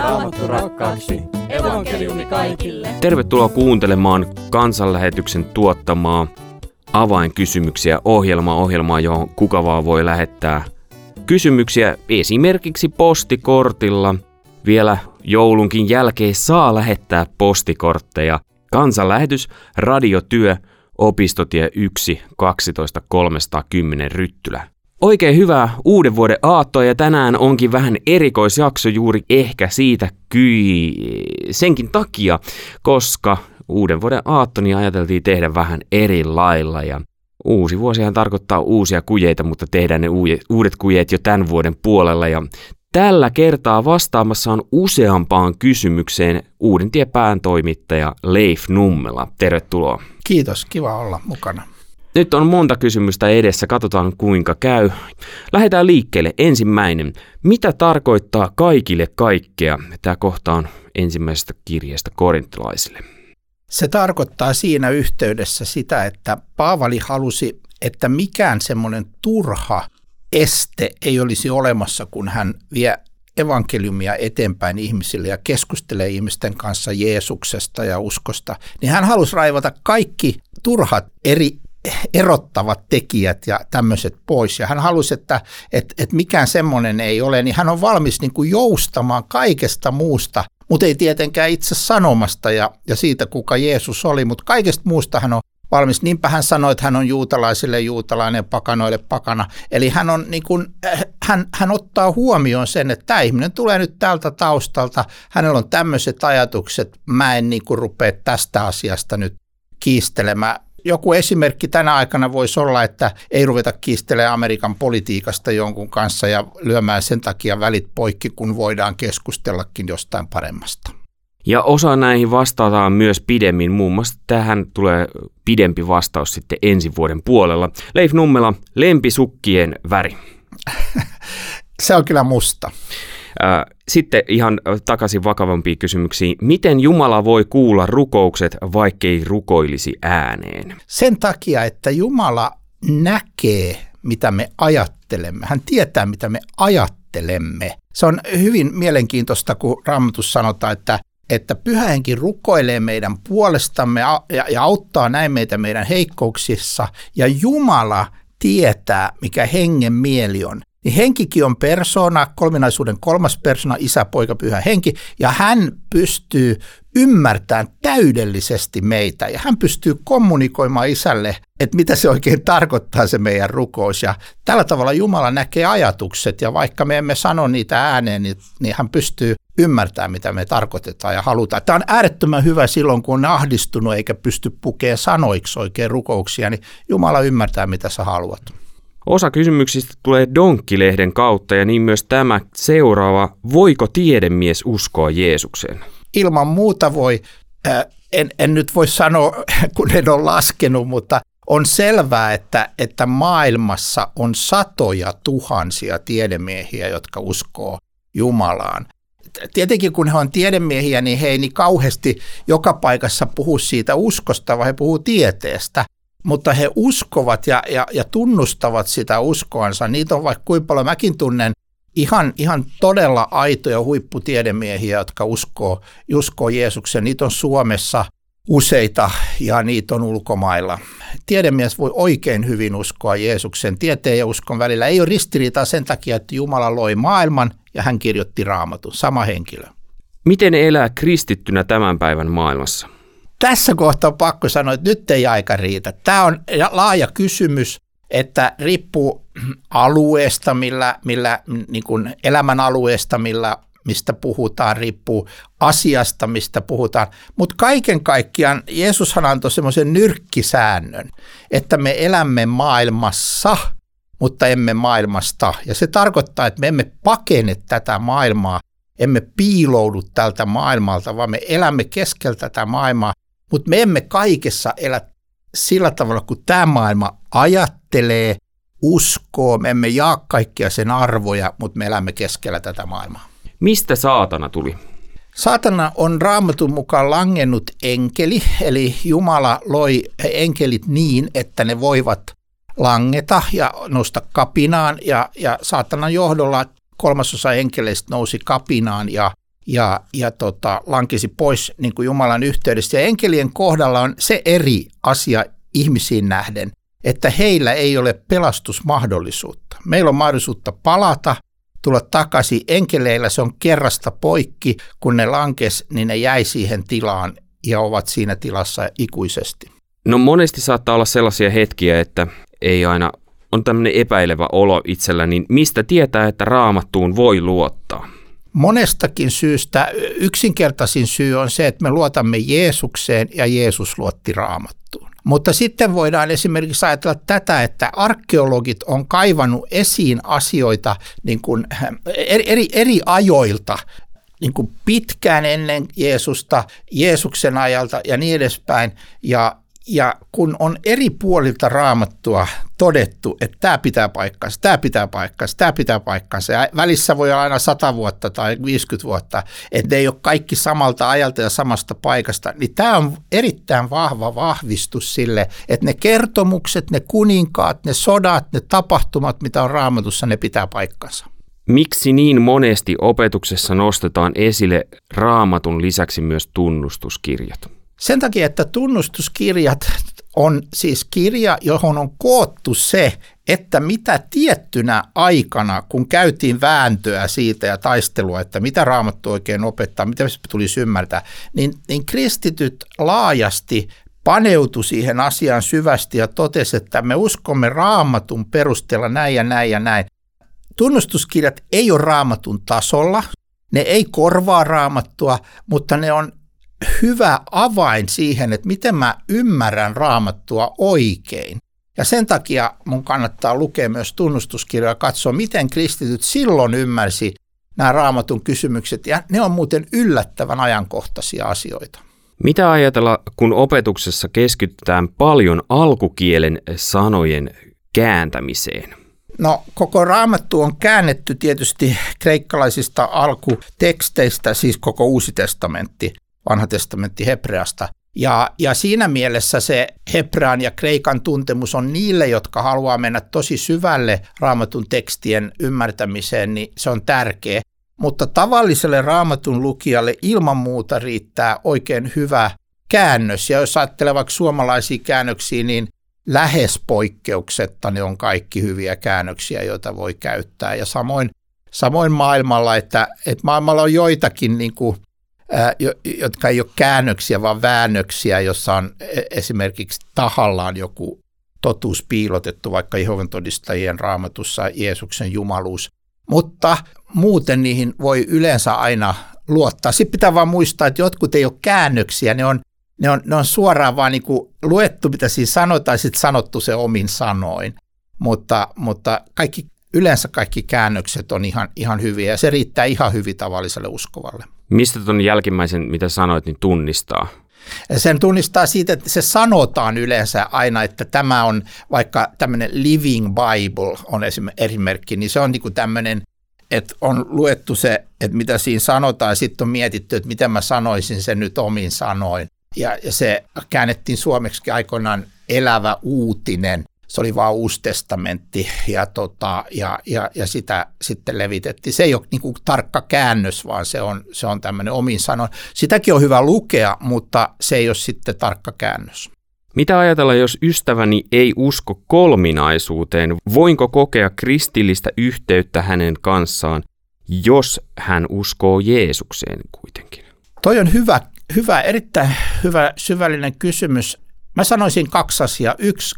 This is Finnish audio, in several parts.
Raamattu rakkaaksi. Evankeliumi kaikille. Tervetuloa kuuntelemaan kansanlähetyksen tuottamaa avainkysymyksiä ohjelma ohjelmaa, johon kuka vaan voi lähettää kysymyksiä esimerkiksi postikortilla. Vielä joulunkin jälkeen saa lähettää postikortteja. Kansanlähetys, radiotyö, opistotie 1, 12 310 Ryttylä. Oikein hyvää uuden vuoden aattoa ja tänään onkin vähän erikoisjakso juuri ehkä siitä kyi senkin takia, koska uuden vuoden aattoni ajateltiin tehdä vähän eri lailla ja uusi vuosihan tarkoittaa uusia kujeita, mutta tehdään ne uudet kujeet jo tämän vuoden puolella ja Tällä kertaa vastaamassa on useampaan kysymykseen Uudentiepään toimittaja Leif Nummela. Tervetuloa. Kiitos, kiva olla mukana. Nyt on monta kysymystä edessä, katsotaan kuinka käy. Lähdetään liikkeelle. Ensimmäinen. Mitä tarkoittaa kaikille kaikkea? Tämä kohta on ensimmäisestä kirjasta korintilaisille. Se tarkoittaa siinä yhteydessä sitä, että Paavali halusi, että mikään semmoinen turha este ei olisi olemassa, kun hän vie evankeliumia eteenpäin ihmisille ja keskustelee ihmisten kanssa Jeesuksesta ja uskosta, niin hän halusi raivata kaikki turhat eri erottavat tekijät ja tämmöiset pois. Ja hän halusi, että, että, että mikään semmoinen ei ole, niin hän on valmis niin kuin joustamaan kaikesta muusta, mutta ei tietenkään itse sanomasta ja, ja siitä, kuka Jeesus oli, mutta kaikesta muusta hän on valmis. Niinpä hän sanoi, että hän on juutalaisille juutalainen, pakanoille pakana. Eli hän, on, niin kuin, äh, hän, hän ottaa huomioon sen, että tämä ihminen tulee nyt tältä taustalta, hänellä on tämmöiset ajatukset, mä en niin kuin rupea tästä asiasta nyt kiistelemään joku esimerkki tänä aikana voisi olla, että ei ruveta kiistelemään Amerikan politiikasta jonkun kanssa ja lyömään sen takia välit poikki, kun voidaan keskustellakin jostain paremmasta. Ja osa näihin vastataan myös pidemmin, muun muassa tähän tulee pidempi vastaus sitten ensi vuoden puolella. Leif Nummela, lempisukkien väri. Se on kyllä musta. Sitten ihan takaisin vakavampiin kysymyksiin. Miten Jumala voi kuulla rukoukset, vaikkei rukoilisi ääneen? Sen takia, että Jumala näkee, mitä me ajattelemme. Hän tietää, mitä me ajattelemme. Se on hyvin mielenkiintoista, kun Raamatus sanotaan, että että pyhähenki rukoilee meidän puolestamme ja, ja auttaa näin meitä meidän heikkouksissa, ja Jumala tietää, mikä hengen mieli on niin henkikin on persona, kolminaisuuden kolmas persona, isä, poika, pyhä henki, ja hän pystyy ymmärtämään täydellisesti meitä, ja hän pystyy kommunikoimaan isälle, että mitä se oikein tarkoittaa se meidän rukous, ja tällä tavalla Jumala näkee ajatukset, ja vaikka me emme sano niitä ääneen, niin, niin hän pystyy ymmärtämään, mitä me tarkoitetaan ja halutaan. Tämä on äärettömän hyvä silloin, kun on ahdistunut eikä pysty pukemaan sanoiksi oikein rukouksia, niin Jumala ymmärtää, mitä sä haluat. Osa kysymyksistä tulee Donkkilehden kautta ja niin myös tämä seuraava. Voiko tiedemies uskoa Jeesukseen? Ilman muuta voi. Äh, en, en nyt voi sanoa, kun en ole laskenut, mutta on selvää, että, että maailmassa on satoja tuhansia tiedemiehiä, jotka uskoo Jumalaan. Tietenkin kun he on tiedemiehiä, niin he ei niin kauheasti joka paikassa puhu siitä uskosta, vaan he puhuu tieteestä mutta he uskovat ja, ja, ja tunnustavat sitä uskoansa. Niitä on vaikka kuinka paljon. Mäkin tunnen ihan, ihan todella aitoja huipputiedemiehiä, jotka uskoo, uskoo Jeesuksen. Niitä on Suomessa useita ja niitä on ulkomailla. Tiedemies voi oikein hyvin uskoa Jeesuksen. Tieteen ja uskon välillä ei ole ristiriitaa sen takia, että Jumala loi maailman ja hän kirjoitti raamatun. Sama henkilö. Miten elää kristittynä tämän päivän maailmassa? Tässä kohtaa on pakko sanoa, että nyt ei aika riitä. Tämä on laaja kysymys, että riippuu alueesta, millä, millä niin kuin elämän alueesta, millä, mistä puhutaan, riippuu asiasta, mistä puhutaan. Mutta kaiken kaikkiaan Jeesushan antoi semmoisen nyrkkisäännön, että me elämme maailmassa, mutta emme maailmasta. Ja se tarkoittaa, että me emme pakene tätä maailmaa, emme piiloudu tältä maailmalta, vaan me elämme keskeltä tätä maailmaa mutta me emme kaikessa elä sillä tavalla, kun tämä maailma ajattelee, uskoo, me emme jaa kaikkia sen arvoja, mutta me elämme keskellä tätä maailmaa. Mistä saatana tuli? Saatana on raamatun mukaan langennut enkeli, eli Jumala loi enkelit niin, että ne voivat langeta ja nousta kapinaan, ja, ja saatanan johdolla kolmasosa enkeleistä nousi kapinaan, ja ja, ja tota, lankisi pois niin kuin Jumalan yhteydessä. Ja enkelien kohdalla on se eri asia ihmisiin nähden, että heillä ei ole pelastusmahdollisuutta. Meillä on mahdollisuutta palata, tulla takaisin. Enkeleillä se on kerrasta poikki, kun ne lankes, niin ne jäi siihen tilaan ja ovat siinä tilassa ikuisesti. No monesti saattaa olla sellaisia hetkiä, että ei aina on tämmöinen epäilevä olo itsellä, niin mistä tietää, että raamattuun voi luottaa? Monestakin syystä yksinkertaisin syy on se, että me luotamme Jeesukseen ja Jeesus luotti raamattuun. Mutta sitten voidaan esimerkiksi ajatella tätä, että arkeologit on kaivannut esiin asioita niin kuin eri, eri ajoilta, niin kuin pitkään ennen Jeesusta, Jeesuksen ajalta ja niin edespäin. Ja ja kun on eri puolilta raamattua todettu, että tämä pitää paikkansa, tämä pitää paikkansa, tämä pitää paikkansa, ja välissä voi olla aina 100 vuotta tai 50 vuotta, että ne ei ole kaikki samalta ajalta ja samasta paikasta, niin tämä on erittäin vahva vahvistus sille, että ne kertomukset, ne kuninkaat, ne sodat, ne tapahtumat, mitä on raamatussa, ne pitää paikkansa. Miksi niin monesti opetuksessa nostetaan esille raamatun lisäksi myös tunnustuskirjat? Sen takia, että tunnustuskirjat on siis kirja, johon on koottu se, että mitä tiettynä aikana, kun käytiin vääntöä siitä ja taistelua, että mitä raamattu oikein opettaa, mitä se tulisi ymmärtää, niin, niin kristityt laajasti paneutui siihen asiaan syvästi ja totesi, että me uskomme raamatun perusteella näin ja näin ja näin. Tunnustuskirjat ei ole raamatun tasolla, ne ei korvaa raamattua, mutta ne on hyvä avain siihen, että miten mä ymmärrän raamattua oikein. Ja sen takia mun kannattaa lukea myös tunnustuskirjoja ja katsoa, miten kristityt silloin ymmärsi nämä raamatun kysymykset. Ja ne on muuten yllättävän ajankohtaisia asioita. Mitä ajatella, kun opetuksessa keskitytään paljon alkukielen sanojen kääntämiseen? No koko raamattu on käännetty tietysti kreikkalaisista alkuteksteistä, siis koko uusi testamentti vanha testamentti hebreasta. Ja, ja siinä mielessä se hebrean ja kreikan tuntemus on niille, jotka haluaa mennä tosi syvälle raamatun tekstien ymmärtämiseen, niin se on tärkeä. Mutta tavalliselle raamatun lukijalle ilman muuta riittää oikein hyvä käännös. Ja jos ajattelee vaikka suomalaisia käännöksiä, niin lähes poikkeuksetta ne on kaikki hyviä käännöksiä, joita voi käyttää. Ja samoin, samoin maailmalla, että, että maailmalla on joitakin niin kuin jotka ei ole käännöksiä, vaan väännöksiä, jossa on e, esimerkiksi tahallaan joku totuus piilotettu, vaikka Jehovan todistajien raamatussa Jeesuksen jumaluus. Mutta muuten niihin voi yleensä aina luottaa. Sitten pitää vaan muistaa, että jotkut ei ole käännöksiä, ne on, ne on, ne on suoraan vaan niin luettu, mitä siinä sanotaan, ja sitten sanottu se omin sanoin. Mutta, mutta kaikki, yleensä kaikki käännökset on ihan, ihan hyviä, ja se riittää ihan hyvin tavalliselle uskovalle. Mistä tuon jälkimmäisen, mitä sanoit, niin tunnistaa? Sen tunnistaa siitä, että se sanotaan yleensä aina, että tämä on vaikka tämmöinen Living Bible on esimerkki, niin se on niin kuin tämmöinen, että on luettu se, että mitä siinä sanotaan ja sitten on mietitty, että miten mä sanoisin sen nyt omin sanoin. Ja, ja se käännettiin suomeksi aikoinaan elävä uutinen se oli vain uusi testamentti ja, tota, ja, ja, ja sitä sitten levitettiin. Se ei ole niin kuin tarkka käännös, vaan se on, se on tämmöinen omin sanoin. Sitäkin on hyvä lukea, mutta se ei ole sitten tarkka käännös. Mitä ajatella, jos ystäväni ei usko kolminaisuuteen? Voinko kokea kristillistä yhteyttä hänen kanssaan, jos hän uskoo Jeesukseen kuitenkin? Toi on hyvä, hyvä erittäin hyvä syvällinen kysymys. Mä sanoisin kaksi asiaa. Yksi,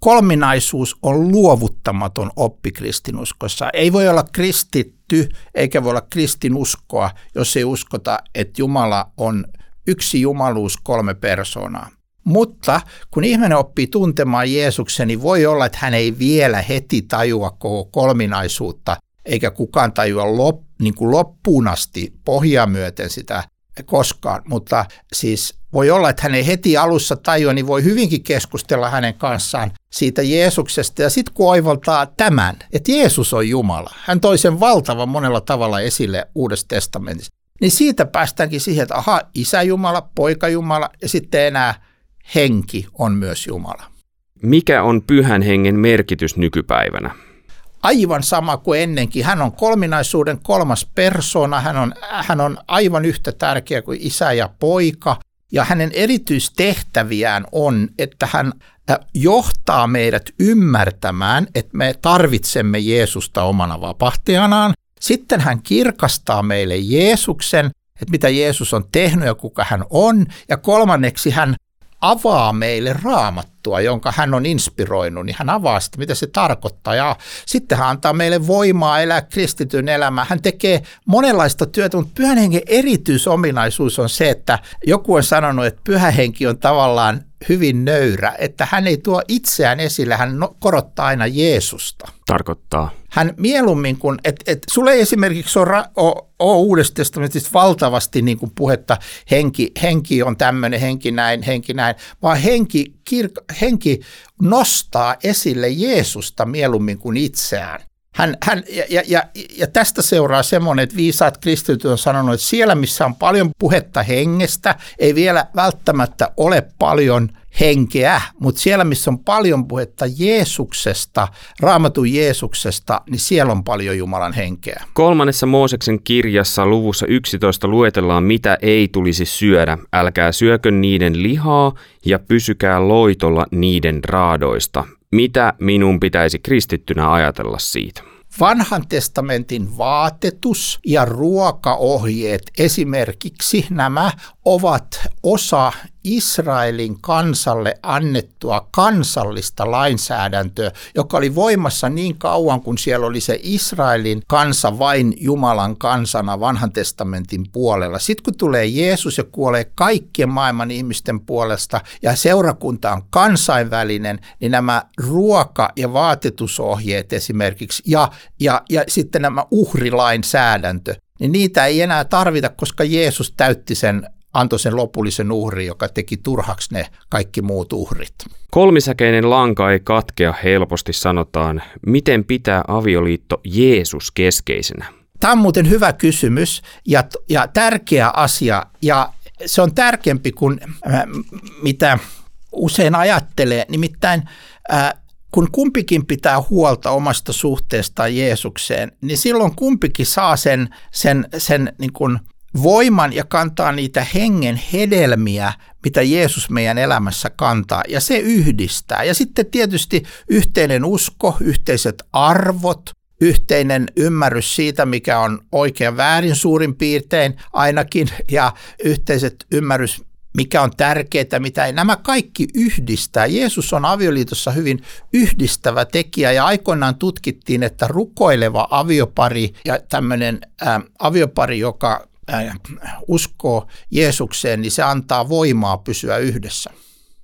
kolminaisuus on luovuttamaton oppi kristinuskossa. Ei voi olla kristitty eikä voi olla kristinuskoa, jos ei uskota, että Jumala on yksi jumaluus, kolme persoonaa. Mutta kun ihminen oppii tuntemaan Jeesuksen, niin voi olla, että hän ei vielä heti tajua koko kolminaisuutta, eikä kukaan tajua lop, niin kuin loppuun asti pohjaa myöten sitä koskaan. Mutta siis voi olla, että hän ei heti alussa tajua, niin voi hyvinkin keskustella hänen kanssaan siitä Jeesuksesta. Ja sitten kun oivaltaa tämän, että Jeesus on Jumala, hän toi sen valtavan monella tavalla esille Uudessa testamentissa, niin siitä päästäänkin siihen, että aha, isä Jumala, poika Jumala ja sitten enää henki on myös Jumala. Mikä on pyhän hengen merkitys nykypäivänä? Aivan sama kuin ennenkin. Hän on kolminaisuuden kolmas persona, hän on, hän on aivan yhtä tärkeä kuin isä ja poika. Ja hänen erityistehtäviään on, että hän johtaa meidät ymmärtämään, että me tarvitsemme Jeesusta omana vapahtajanaan. Sitten hän kirkastaa meille Jeesuksen, että mitä Jeesus on tehnyt ja kuka hän on. Ja kolmanneksi hän avaa meille raamattua, jonka hän on inspiroinut, niin hän avaa sitä, mitä se tarkoittaa. Ja sitten hän antaa meille voimaa elää kristityn elämää. Hän tekee monenlaista työtä, mutta pyhän hengen erityisominaisuus on se, että joku on sanonut, että pyhä henki on tavallaan hyvin nöyrä, että hän ei tuo itseään esille, hän no, korottaa aina Jeesusta. Tarkoittaa? Hän mieluummin, kun, että et, sulle ei esimerkiksi ole, ole, ole Uudesta testamentista valtavasti niin kuin puhetta, henki, henki on tämmöinen, henki näin, henki näin, vaan henki, kirk, henki nostaa esille Jeesusta mieluummin kuin itseään. Hän, hän, ja, ja, ja, ja tästä seuraa semmoinen, että viisaat kristityt on sanonut, että siellä missä on paljon puhetta hengestä, ei vielä välttämättä ole paljon henkeä, mutta siellä missä on paljon puhetta Jeesuksesta, raamatun Jeesuksesta, niin siellä on paljon Jumalan henkeä. Kolmannessa Mooseksen kirjassa luvussa 11 luetellaan, mitä ei tulisi syödä. Älkää syökö niiden lihaa ja pysykää loitolla niiden raadoista. Mitä minun pitäisi kristittynä ajatella siitä? Vanhan testamentin vaatetus ja ruokaohjeet esimerkiksi nämä ovat osa Israelin kansalle annettua kansallista lainsäädäntöä, joka oli voimassa niin kauan, kun siellä oli se Israelin kansa vain Jumalan kansana vanhan testamentin puolella. Sitten kun tulee Jeesus ja kuolee kaikkien maailman ihmisten puolesta ja seurakunta on kansainvälinen, niin nämä ruoka- ja vaatetusohjeet esimerkiksi ja, ja, ja sitten nämä uhrilainsäädäntö, niin niitä ei enää tarvita, koska Jeesus täytti sen antoi sen lopullisen uhri, joka teki turhaksi ne kaikki muut uhrit. Kolmisäkeinen lanka ei katkea helposti, sanotaan. Miten pitää avioliitto Jeesus keskeisenä? Tämä on muuten hyvä kysymys ja, ja tärkeä asia, ja se on tärkeämpi kuin äh, mitä usein ajattelee. Nimittäin äh, kun kumpikin pitää huolta omasta suhteestaan Jeesukseen, niin silloin kumpikin saa sen, sen, sen niin kuin voiman ja kantaa niitä hengen hedelmiä, mitä Jeesus meidän elämässä kantaa, ja se yhdistää. Ja sitten tietysti yhteinen usko, yhteiset arvot, yhteinen ymmärrys siitä, mikä on oikein väärin suurin piirtein ainakin, ja yhteiset ymmärrys, mikä on tärkeää, mitä ei. Nämä kaikki yhdistää. Jeesus on avioliitossa hyvin yhdistävä tekijä ja aikoinaan tutkittiin, että rukoileva aviopari ja tämmöinen ä, aviopari, joka uskoo Jeesukseen, niin se antaa voimaa pysyä yhdessä.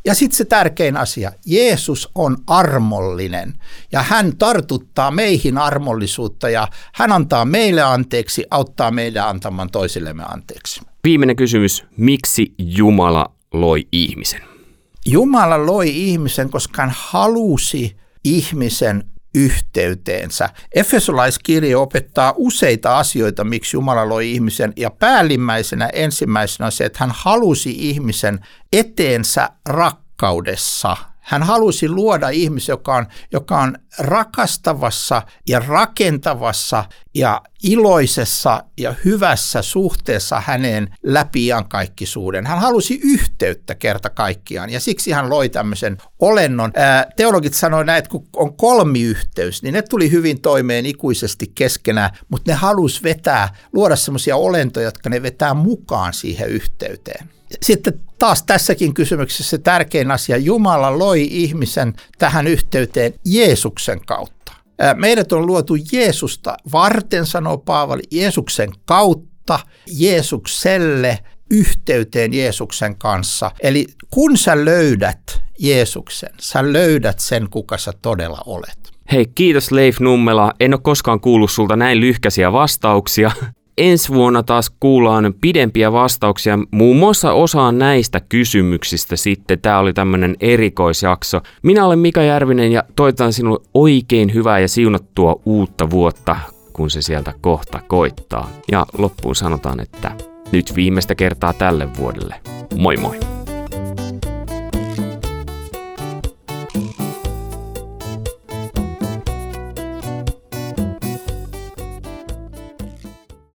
Ja sitten se tärkein asia, Jeesus on armollinen ja hän tartuttaa meihin armollisuutta ja hän antaa meille anteeksi, auttaa meidän antamaan toisillemme anteeksi. Viimeinen kysymys, miksi Jumala loi ihmisen? Jumala loi ihmisen, koska hän halusi ihmisen yhteyteensä. Efesolaiskirja opettaa useita asioita, miksi Jumala loi ihmisen, ja päällimmäisenä ensimmäisenä on se, että hän halusi ihmisen eteensä rakkaudessa – hän halusi luoda ihmisen, joka on, joka on rakastavassa ja rakentavassa ja iloisessa ja hyvässä suhteessa häneen läpi iankaikkisuuden. Hän halusi yhteyttä kerta kaikkiaan ja siksi hän loi tämmöisen olennon. teologit sanoivat näin, että kun on kolmiyhteys, niin ne tuli hyvin toimeen ikuisesti keskenään, mutta ne halusi vetää, luoda semmoisia olentoja, jotka ne vetää mukaan siihen yhteyteen. Sitten taas tässäkin kysymyksessä se tärkein asia, Jumala loi ihmisen tähän yhteyteen Jeesuksen kautta. Meidät on luotu Jeesusta varten, sanoo Paavali, Jeesuksen kautta, Jeesukselle, yhteyteen Jeesuksen kanssa. Eli kun sä löydät Jeesuksen, sä löydät sen, kuka sä todella olet. Hei, kiitos Leif Nummela. En ole koskaan kuullut sulta näin lyhkäisiä vastauksia. Ensi vuonna taas kuullaan pidempiä vastauksia muun muassa osaan näistä kysymyksistä sitten. Tämä oli tämmöinen erikoisjakso. Minä olen Mika Järvinen ja toivotan sinulle oikein hyvää ja siunattua uutta vuotta, kun se sieltä kohta koittaa. Ja loppuun sanotaan, että nyt viimeistä kertaa tälle vuodelle. Moi moi!